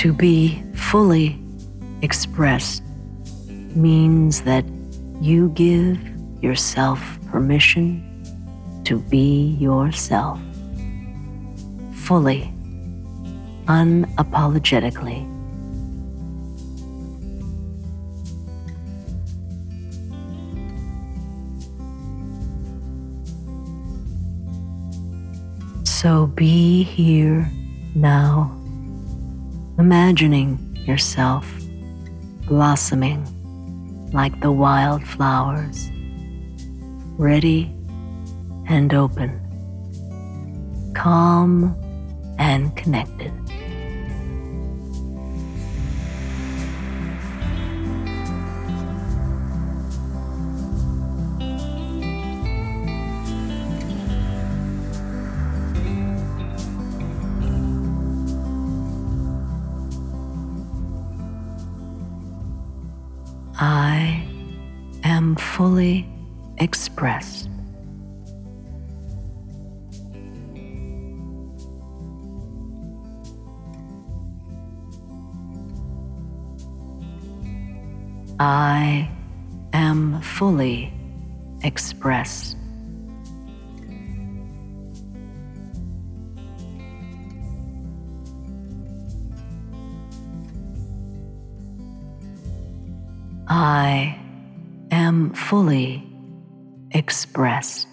To be fully expressed means that you give yourself permission to be yourself fully, unapologetically. So be here now imagining yourself blossoming like the wildflowers, ready and open, calm and connected. I am fully expressed. I am fully expressed. I am fully expressed.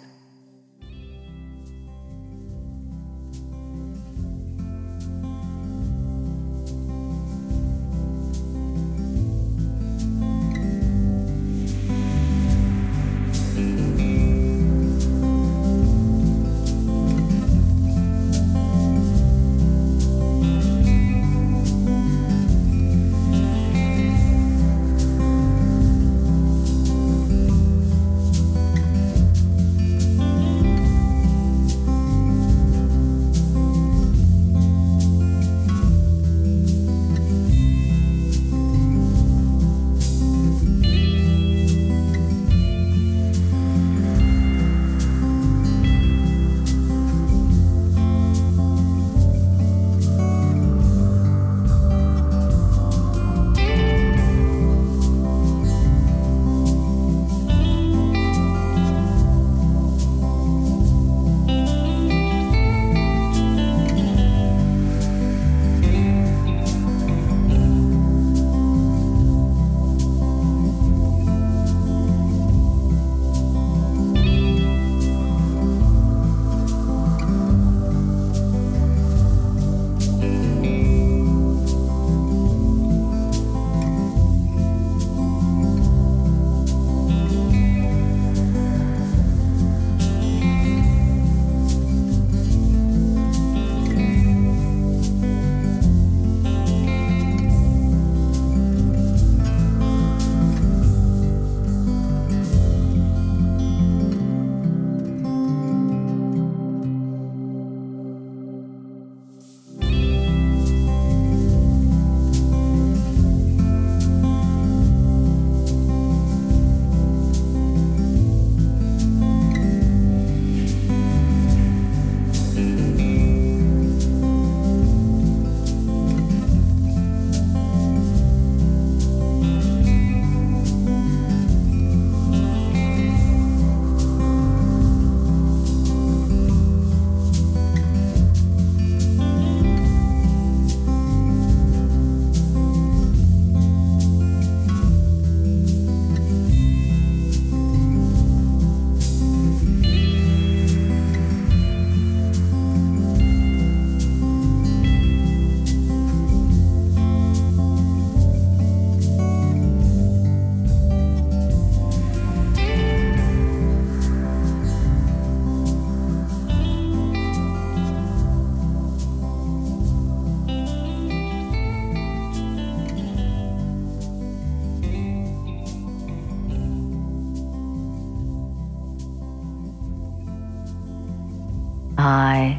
I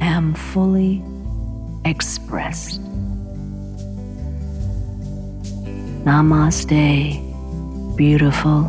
am fully expressed. Namaste, beautiful.